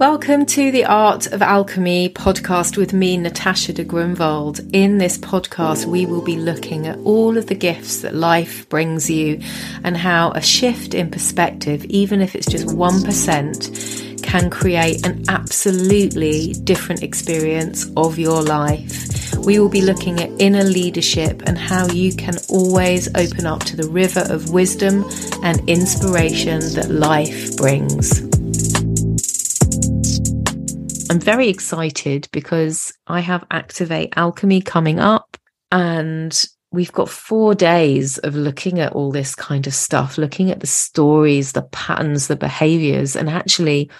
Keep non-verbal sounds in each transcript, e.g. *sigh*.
Welcome to the Art of Alchemy podcast with me, Natasha de Grunwald. In this podcast, we will be looking at all of the gifts that life brings you and how a shift in perspective, even if it's just 1%, can create an absolutely different experience of your life. We will be looking at inner leadership and how you can always open up to the river of wisdom and inspiration that life brings. I'm very excited because I have Activate Alchemy coming up and we've got four days of looking at all this kind of stuff, looking at the stories, the patterns, the behaviors, and actually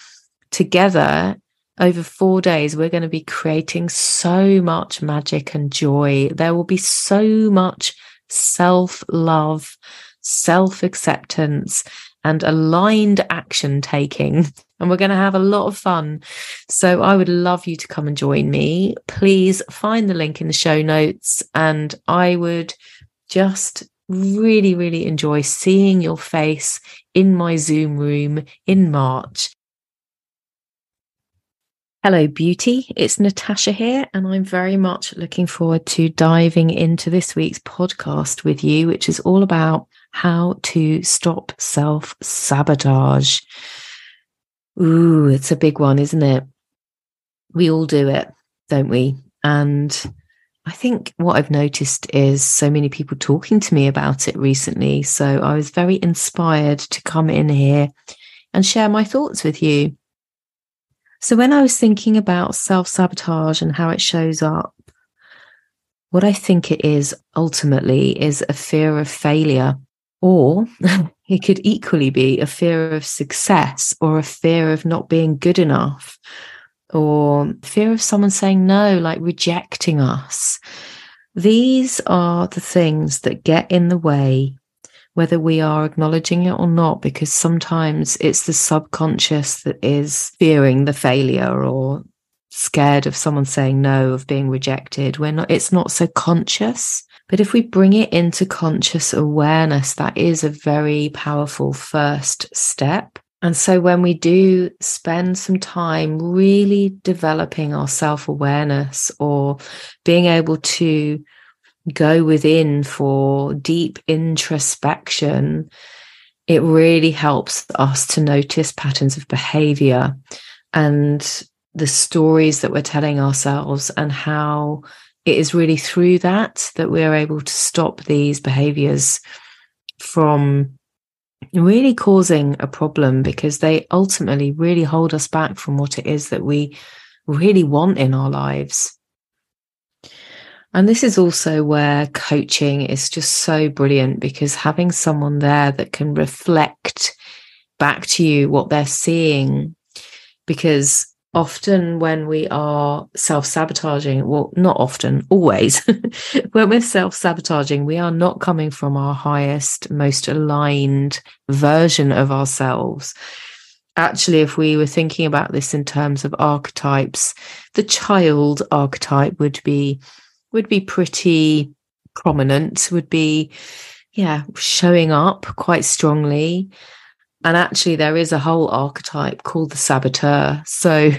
together over four days, we're going to be creating so much magic and joy. There will be so much self love, self acceptance, and aligned action taking. *laughs* And we're going to have a lot of fun. So I would love you to come and join me. Please find the link in the show notes. And I would just really, really enjoy seeing your face in my Zoom room in March. Hello, beauty. It's Natasha here, and I'm very much looking forward to diving into this week's podcast with you, which is all about how to stop self sabotage. Ooh, it's a big one, isn't it? We all do it, don't we? And I think what I've noticed is so many people talking to me about it recently. So I was very inspired to come in here and share my thoughts with you. So when I was thinking about self sabotage and how it shows up, what I think it is ultimately is a fear of failure. Or *laughs* it could equally be a fear of success or a fear of not being good enough or fear of someone saying no, like rejecting us. These are the things that get in the way, whether we are acknowledging it or not, because sometimes it's the subconscious that is fearing the failure or scared of someone saying no, of being rejected. We're not, it's not so conscious. But if we bring it into conscious awareness, that is a very powerful first step. And so when we do spend some time really developing our self awareness or being able to go within for deep introspection, it really helps us to notice patterns of behavior and the stories that we're telling ourselves and how it is really through that that we're able to stop these behaviors from really causing a problem because they ultimately really hold us back from what it is that we really want in our lives. And this is also where coaching is just so brilliant because having someone there that can reflect back to you what they're seeing, because often when we are self sabotaging, well, not often, always, *laughs* when we're self sabotaging, we are not coming from our highest, most aligned version of ourselves. Actually, if we were thinking about this in terms of archetypes, the child archetype would be would be pretty prominent, would be yeah, showing up quite strongly and actually, there is a whole archetype called the saboteur. So,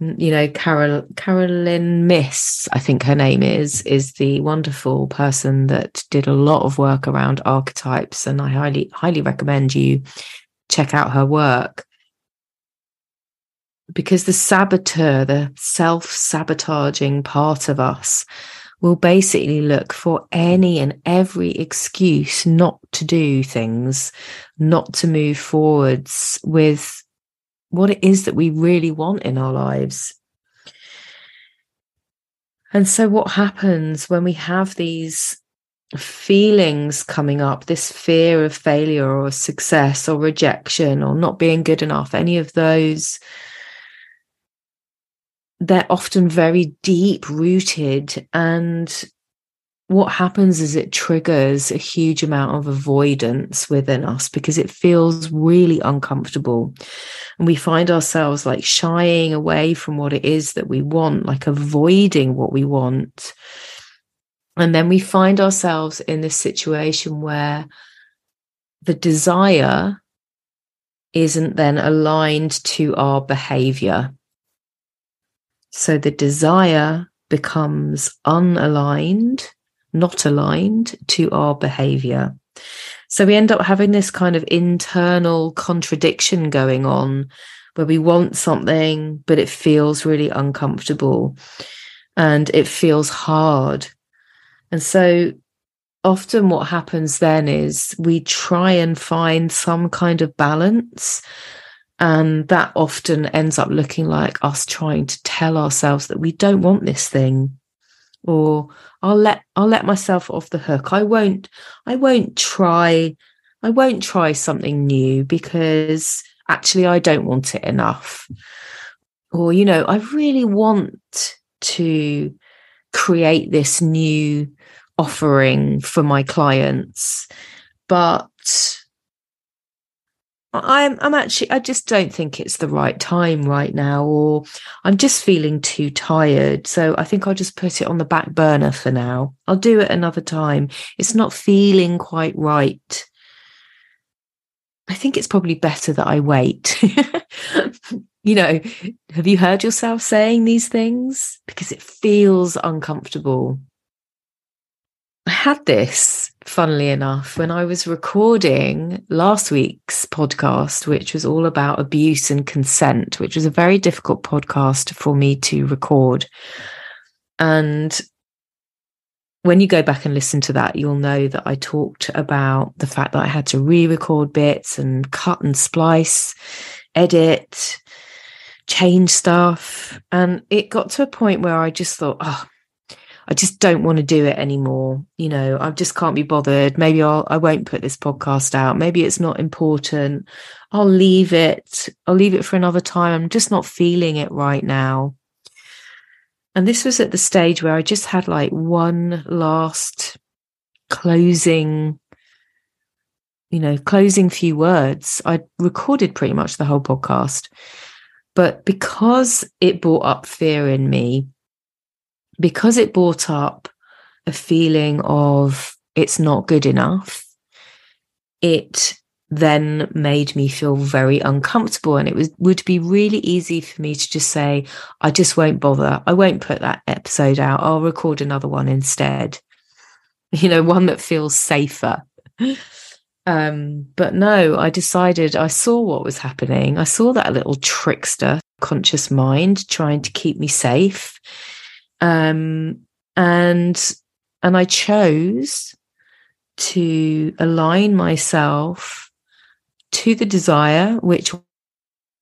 you know, Carol Caroline Myss I think her name is, is the wonderful person that did a lot of work around archetypes, and I highly highly recommend you check out her work because the saboteur, the self sabotaging part of us, will basically look for any and every excuse not to do things, not to move forwards with what it is that we really want in our lives. And so, what happens when we have these feelings coming up, this fear of failure or success or rejection or not being good enough, any of those they're often very deep rooted and what happens is it triggers a huge amount of avoidance within us because it feels really uncomfortable and we find ourselves like shying away from what it is that we want like avoiding what we want and then we find ourselves in this situation where the desire isn't then aligned to our behavior. So the desire becomes unaligned, not aligned to our behavior. So we end up having this kind of internal contradiction going on where we want something, but it feels really uncomfortable and it feels hard. And so often what happens then is we try and find some kind of balance. And that often ends up looking like us trying to tell ourselves that we don't want this thing. Or I'll let I'll let myself off the hook. I won't I won't try I won't try something new because actually I don't want it enough. Or, you know, I really want to create this new offering for my clients, but I'm I'm actually I just don't think it's the right time right now, or I'm just feeling too tired. So I think I'll just put it on the back burner for now. I'll do it another time. It's not feeling quite right. I think it's probably better that I wait. *laughs* you know, have you heard yourself saying these things? Because it feels uncomfortable. I had this, funnily enough, when I was recording last week's podcast, which was all about abuse and consent, which was a very difficult podcast for me to record. And when you go back and listen to that, you'll know that I talked about the fact that I had to re record bits and cut and splice, edit, change stuff. And it got to a point where I just thought, oh, I just don't want to do it anymore. You know, I just can't be bothered. Maybe I'll, I won't put this podcast out. Maybe it's not important. I'll leave it. I'll leave it for another time. I'm just not feeling it right now. And this was at the stage where I just had like one last closing, you know, closing few words. I recorded pretty much the whole podcast. But because it brought up fear in me, because it brought up a feeling of it's not good enough, it then made me feel very uncomfortable. And it was would be really easy for me to just say i just won't bother. I won't put that episode out. I'll record another one instead. *laughs* You know one that feels safer. *laughs* Um but no i decided i saw what was happening. I saw that little trickster conscious mind trying to keep me safe um and and i chose to align myself to the desire, which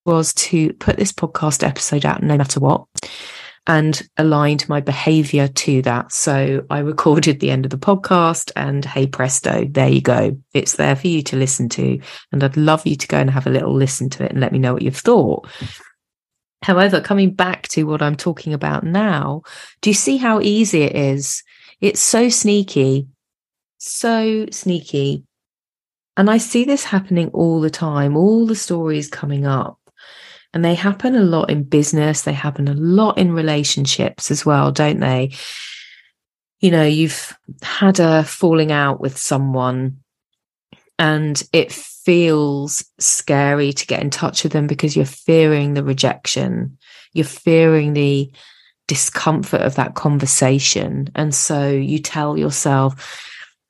was to put this podcast episode out no matter what and aligned my behavior to that. So I recorded the end of the podcast and hey presto, there you go. It's there for you to listen to. And I'd love you to go and have a little listen to it and let me know what you've thought. However, coming back to what I'm talking about now, do you see how easy it is? It's so sneaky, so sneaky and I see this happening all the time, all the stories coming up. And they happen a lot in business, they happen a lot in relationships as well, don't they? You know, you've had a falling out with someone and it feels scary to get in touch with them because you're fearing the rejection, you're fearing the discomfort of that conversation. And so you tell yourself,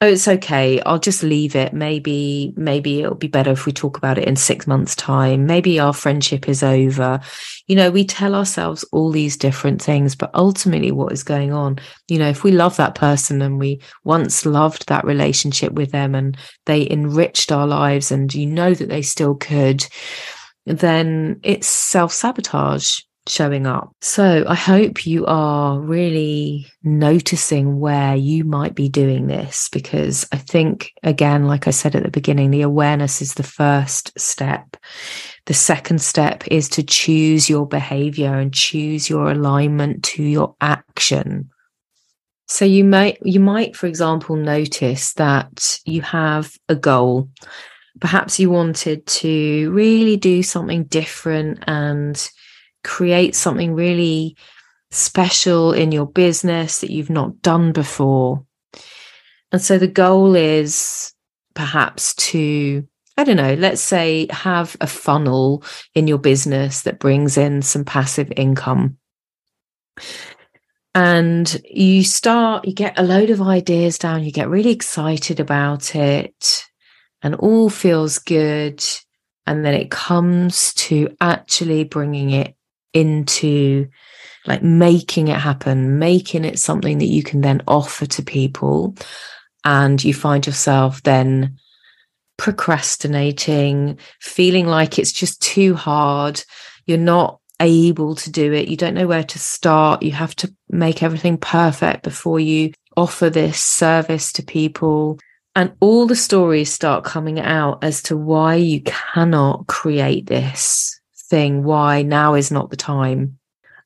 oh it's okay. I'll just leave it. Maybe maybe it'll be better if we talk about it in six months time. Maybe our friendship is over. You know we tell ourselves all these different things but ultimately what is going on you know if we love that person and we once loved that relationship with them and they enriched our lives and you know that they still could then it's self-sabotage showing up. So I hope you are really noticing where you might be doing this because I think, again, like I said at the beginning, the awareness is the first step. The second step is to choose your behavior and choose your alignment to your action. So you might, you might, for example, notice that you have a goal. Perhaps you wanted to really do something different and create something really special in your business that you've not done before. And so the goal is perhaps to I don't know, let's say have a funnel in your business that brings in some passive income. And you start, you get a load of ideas down, you get really excited about it, and all feels good. And then it comes to actually bringing it into like making it happen, making it something that you can then offer to people. And you find yourself then procrastinating, feeling like it's just too hard. You're not able to do it. You don't know where to start. You have to make everything perfect before you offer this service to people. And all the stories start coming out as to why you cannot create this thing, why now is not the time.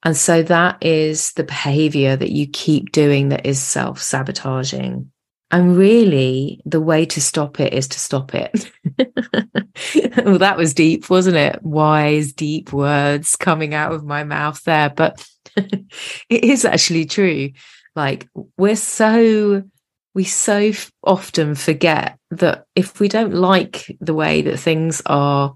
And so that is the behavior that you keep doing that is self sabotaging. And really, the way to stop it is to stop it. *laughs* well, that was deep, wasn't it? Wise, deep words coming out of my mouth there. But *laughs* it is actually true. Like, we're so, we so often forget that if we don't like the way that things are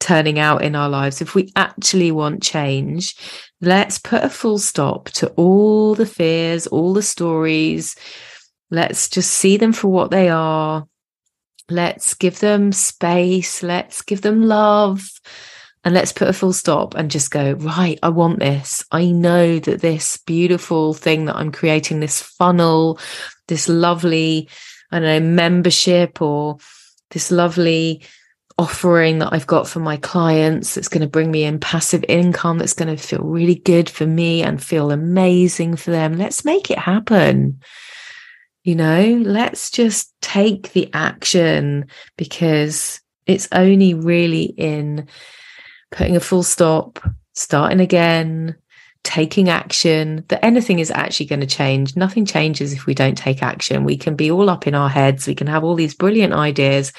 turning out in our lives, if we actually want change, let's put a full stop to all the fears, all the stories. Let's just see them for what they are. Let's give them space. Let's give them love. And let's put a full stop and just go, right, I want this. I know that this beautiful thing that I'm creating, this funnel, this lovely, I don't know, membership or this lovely offering that I've got for my clients that's going to bring me in passive income that's going to feel really good for me and feel amazing for them. Let's make it happen. You know, let's just take the action because it's only really in putting a full stop, starting again, taking action that anything is actually going to change. Nothing changes if we don't take action. We can be all up in our heads, we can have all these brilliant ideas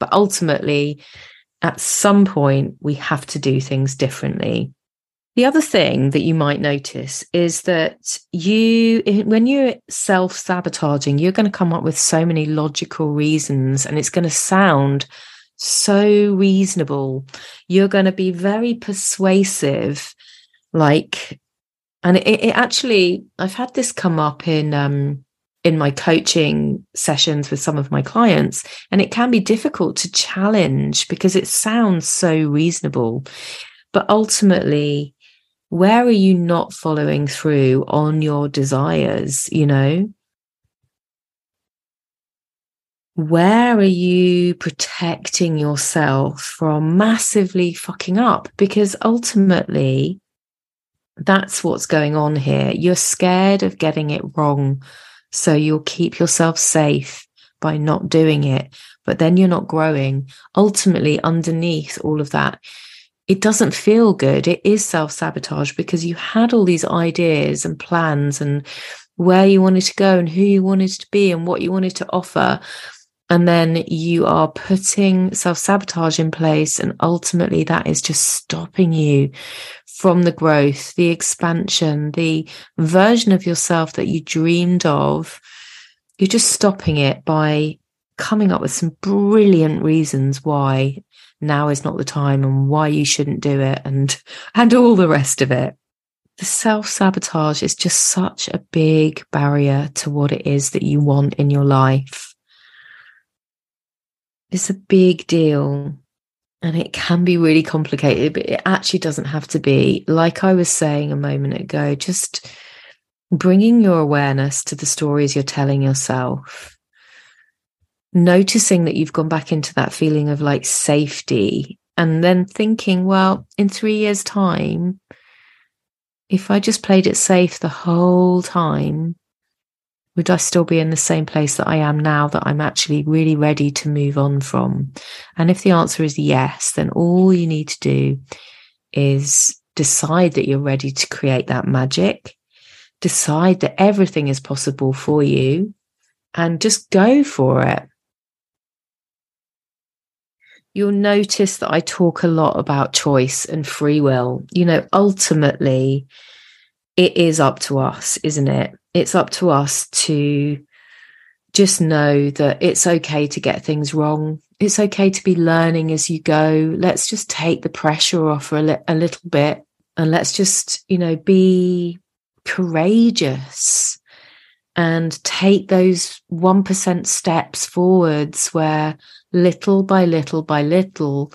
but ultimately, at some point, we have to do things differently. The other thing that you might notice is that you, when you're self sabotaging, you're going to come up with so many logical reasons and it's going to sound so reasonable. You're going to be very persuasive, like, and it, it actually, I've had this come up in, um, in my coaching sessions with some of my clients. And it can be difficult to challenge because it sounds so reasonable. But ultimately, where are you not following through on your desires? You know, where are you protecting yourself from massively fucking up? Because ultimately, that's what's going on here. You're scared of getting it wrong so you'll keep yourself safe by not doing it, but then you're not growing. Ultimately, underneath all of that, it doesn't feel good. It is self sabotage because you had all these ideas and plans and where you wanted to go and who you wanted to be and what you wanted to offer. And then you are putting self sabotage in place. And ultimately, that is just stopping you from the growth, the expansion, the version of yourself that you dreamed of, you're just stopping it by coming up with some brilliant reasons why now is not the time and why you shouldn't do it and *laughs* and all the rest of it the self-sabotage is just such a big barrier to what it is that you want in your life it's a big deal and it can be really complicated, but it actually doesn't have to be. Like I was saying a moment ago, just bringing your awareness to the stories you're telling yourself, noticing that you've gone back into that feeling of like safety, and then thinking, well, in three years' time, if I just played it safe the whole time, would I still be in the same place that I am now that I'm actually really ready to move on from? And if the answer is yes, then all you need to do is decide that you're ready to create that magic, decide that everything is possible for you, and just go for it. You'll notice that I talk a lot about choice and free will. You know, ultimately, it is up to us, isn't it? It's up to us to just know that it's okay to get things wrong. it's okay to be learning as you go. Let's just take the pressure off for a, li- a little bit and let's just, you know, be courageous and take those 1% steps forwards where little by little by little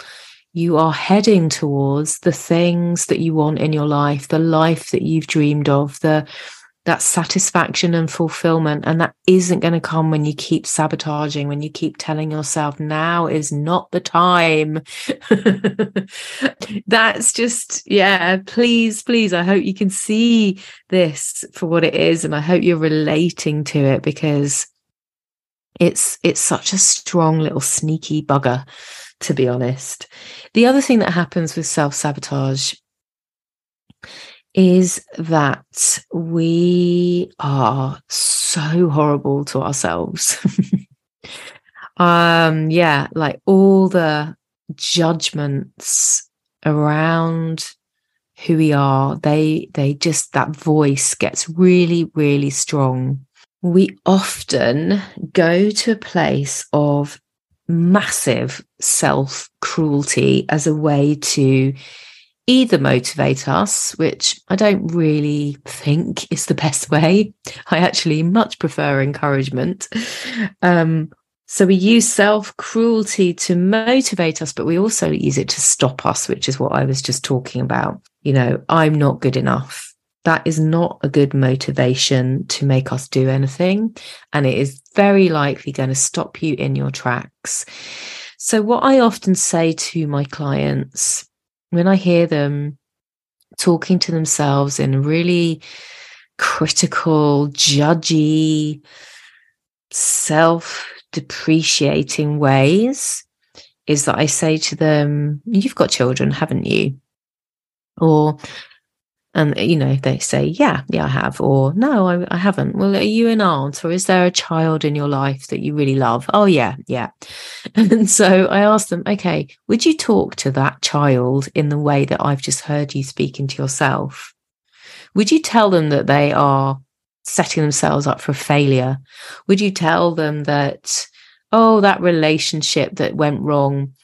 you are heading towards the things that you want in your life, the life that you've dreamed of, the that satisfaction and fulfillment. And that isn't going to come when you keep sabotaging, when you keep telling yourself now is not the time. *laughs* That's just, yeah, please, please. I hope you can see this for what it is. And I hope you're relating to it because it's, it's such a strong little sneaky bugger, to be honest. The other thing that happens with self sabotage is that we are so horrible to ourselves. *laughs* um yeah, like all the judgments around who we are, they they just that voice gets really really strong. We often go to a place of massive self cruelty as a way to either motivate us, which I don't really think is the *laughs* best way. I actually much prefer encouragement. Um, so we use self cruelty to motivate us, but we also use it to stop us, which is what I was just talking about. You know, I'm not good enough. That is not a good motivation to make us do anything. And it is very likely going to stop you in your tracks. So, what I often say to my clients when I hear them talking to themselves in really critical, judgy, self depreciating ways, is that I say to them, You've got children, haven't you? Or and, you know, they say, yeah, yeah, I have, or no, I, I, haven't. Well, are you an aunt or is there a child in your life that you really love? Oh, yeah, yeah. *laughs* And so I asked them, okay, would you talk to that child in the way that I've just heard you speaking to yourself? Would you tell them that they are setting themselves up for failure? Would you tell them that, oh, that relationship that went wrong,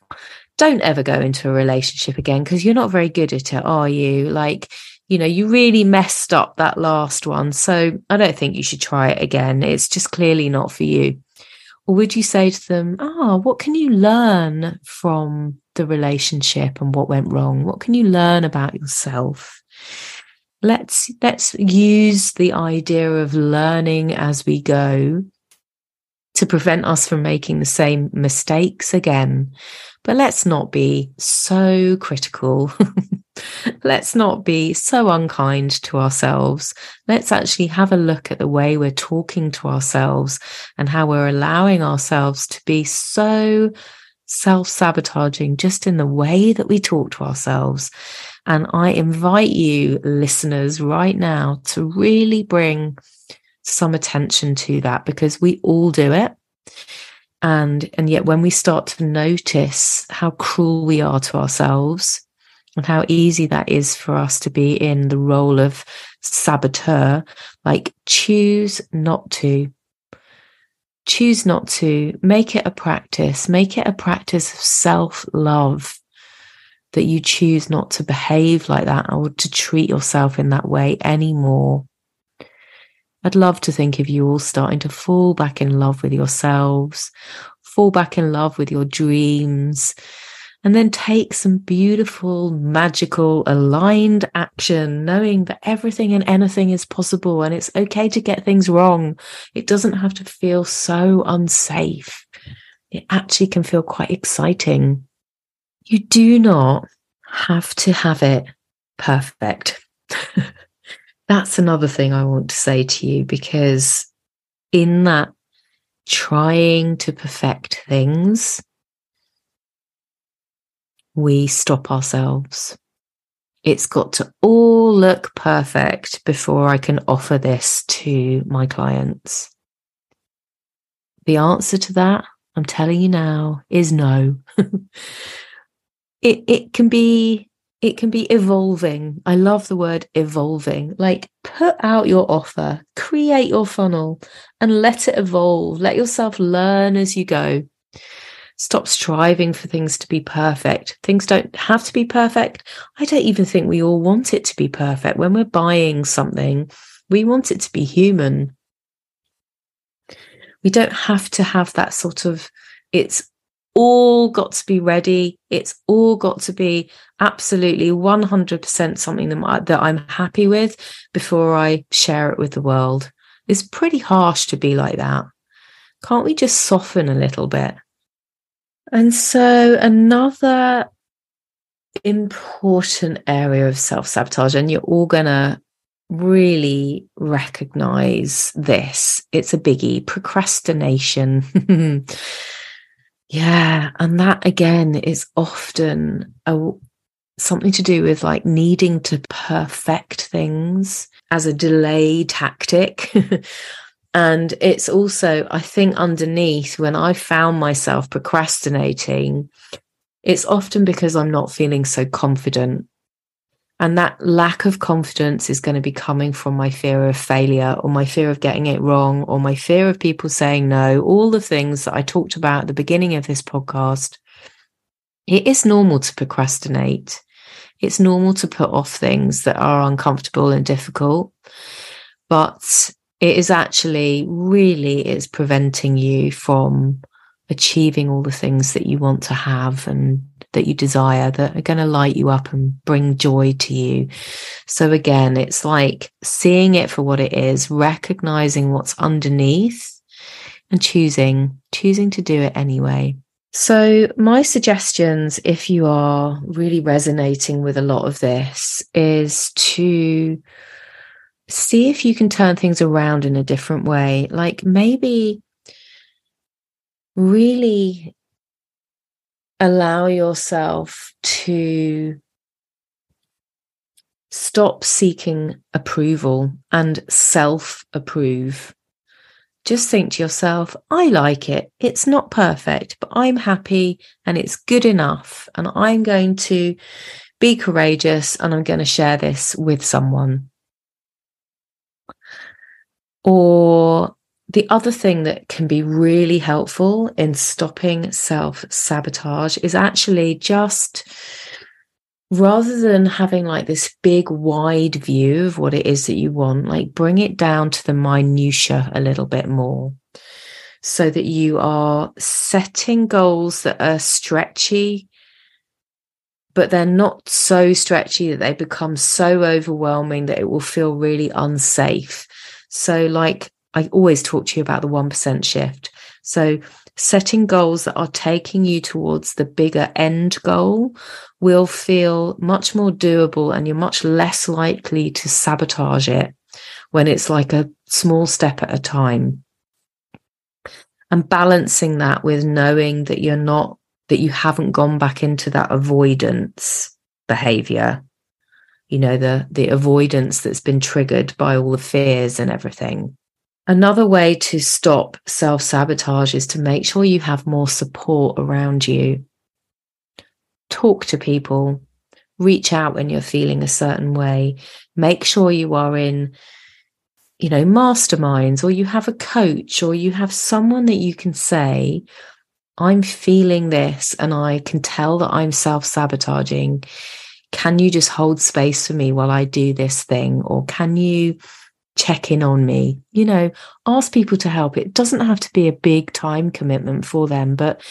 don't ever go into a relationship again because you're not very good at it, are you? Like, you know, you really messed up that last one. So I don't think you should try it again. It's just clearly not for you. Or would you say to them, ah, oh, what can you learn from the relationship and what went wrong? What can you learn about yourself? Let's let's use the idea of learning as we go to prevent us from making the same mistakes again. But let's not be so critical *laughs* Let's not be so unkind to ourselves. Let's actually have a look at the way we're talking to ourselves and how we're allowing ourselves to be so self sabotaging just in the way that we talk to ourselves. And I invite you, listeners, right now to really bring some attention to that because we all do it and and yet when we start to notice how cruel we are to ourselves and how easy that is for us to be in the role of saboteur. Like, choose not to. Choose not to. Make it a practice. Make it a practice of self love that you choose not to behave like that or to treat yourself in that way anymore. I'd love to think of you all starting to fall back in love with yourselves, fall back in love with your dreams, and then take some beautiful, magical, aligned action, knowing that everything and anything is possible and it's okay to get things wrong. It doesn't have to feel so unsafe. It actually can feel quite exciting. You do not have to have it perfect. *laughs* That's another thing I want to say to you because in that trying to perfect things, we stop ourselves. It's got to all look perfect before I can offer this to my clients. The answer to that, I'm telling you now, is no. *laughs* it it can be it can be evolving. I love the word evolving. Like put out your offer, create your funnel and let it evolve. Let yourself learn as you go. Stop striving for things to be perfect. Things don't have to be perfect. I don't even think we all want it to be perfect. When we're buying something, we want it to be human. We don't have to have that sort of, it's all got to be ready. It's all got to be absolutely 100% something that, that I'm happy with before I share it with the world. It's pretty harsh to be like that. Can't we just soften a little bit? And so, another important area of self sabotage, and you're all going to really recognize this. It's a biggie procrastination. *laughs* Yeah. And that again is often a, something to do with like needing to perfect things as a delay tactic. *laughs* and it's also, I think, underneath when I found myself procrastinating, it's often because I'm not feeling so confident and that lack of confidence is going to be coming from my fear of failure or my fear of getting it wrong or my fear of people saying no, all the things that I talked about at the beginning of this podcast. It is normal to procrastinate. It's normal to put off things that are uncomfortable and difficult, but it is actually really is preventing you from achieving all the things that you want to have and that you desire that are going to light you up and bring joy to you. So again, it's like seeing it for what it is, recognizing what's underneath and choosing, choosing to do it anyway. So, my suggestions, if you are really resonating with a lot of this, is to see if you can turn things around in a different way. Like maybe really allow yourself to stop seeking approval and self approve. Just think to yourself, I like it. It's not perfect, but I'm happy and it's good enough. And I'm going to be courageous and I'm going to share this with someone. Or the other thing that can be really helpful in stopping self sabotage is actually just rather than having like this big wide view of what it is that you want, like bring it down to the minutia a little bit more so that you are setting goals that are stretchy but they're not so stretchy that they become so overwhelming that it will feel really unsafe. So, like I always talk to you about the 1% shift. So, setting goals that are taking you towards the bigger end goal will feel much more doable and you're much less likely to sabotage it when it's like a small step at a time. And balancing that with knowing that you're not, that you haven't gone back into that avoidance behavior. You know, the, the avoidance that's been triggered by all the fears and everything. Another way to stop self sabotage is to make sure you have more support around you. Talk to people, reach out when you're feeling a certain way. Make sure you are in, you know, masterminds or you have a coach or you have someone that you can say, I'm feeling this and I can tell that I'm self sabotaging. Can you just hold space for me while I do this thing? Or can you check in on me. You know, ask people to help. It doesn't have to be a big time commitment for them, but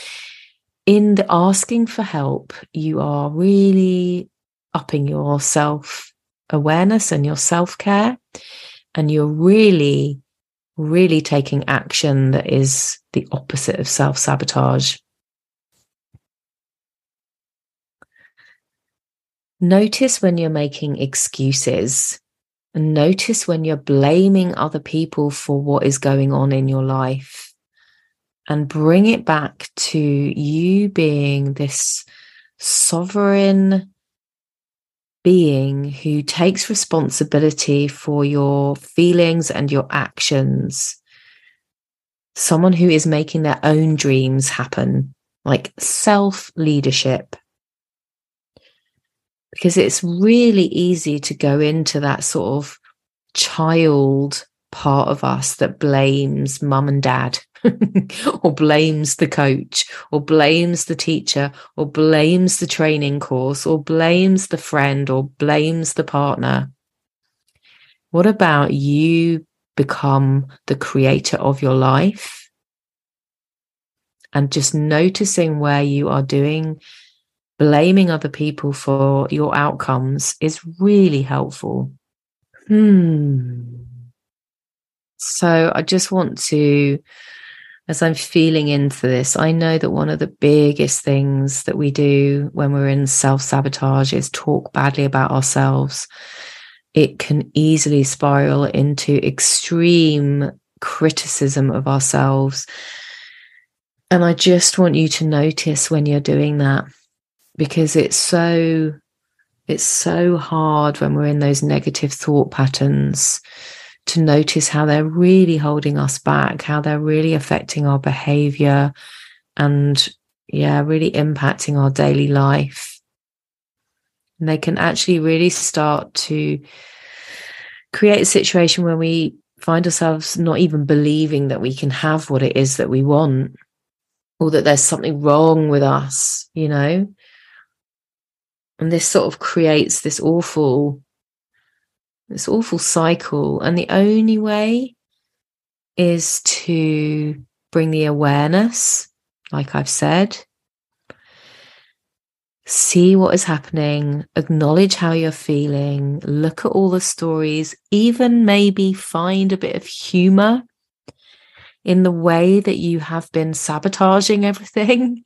in the asking for help, you are really upping your self awareness and your self care. And you're really, really taking action that is the opposite of self sabotage. Notice when you're making excuses and notice when you're blaming other people for what is going on in your life and bring it back to you being this sovereign being who takes responsibility for your feelings and your actions. Someone who is making their own dreams happen, like self leadership because it's really easy to go into that sort of child part of us that blames mum and dad *laughs* or blames the coach or blames the teacher or blames the training course or blames the friend or blames the partner. What about you become the creator of your life? And just noticing where you are doing, blaming other people for your outcomes is really helpful. Hmm. So I just want to, as I'm feeling into this, I know that one of the biggest things that we do when we're in self sabotage is talk badly about ourselves. It can easily spiral into extreme criticism of ourselves. And I just want you to notice when you're doing that because it's so it's so hard when we're in those negative thought patterns to notice how they're really holding us back, how they're really affecting our behavior and, yeah, really impacting our daily life. And they can actually really start to create a situation where we find ourselves not even believing that we can have what it is that we want or that there's something wrong with us, you know? And this sort of creates this awful this awful cycle. And the only way is to bring the awareness, like I've said, see what is happening, acknowledge how you're feeling, look at all the stories, even maybe find a bit of humor in the way that you have been sabotaging *laughs* everything.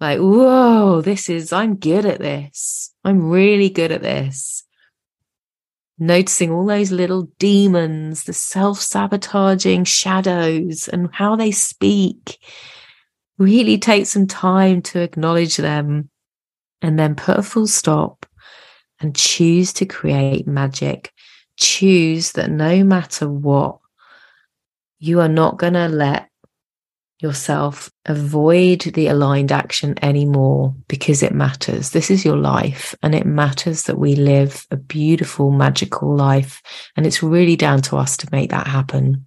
Like, whoa, this is, I'm good at this. I'm really good at this noticing all those little demons, the self sabotaging shadows, and how they speak. Really take some time to acknowledge them and then put a full stop and choose to create magic. Choose that no matter what, you are not going to let yourself, avoid the aligned action anymore because it matters. This is your life, and it matters that we live a beautiful, magical life. And it's really down to us to make that happen.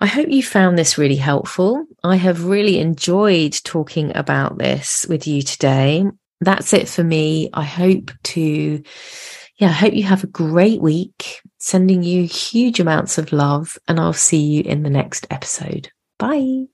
I hope you found this really helpful. I have really enjoyed talking about this with you today. That's it for me. I hope to, yeah, I hope you have a great week. Sending you huge amounts of love, and I'll see you in the next episode. Bye.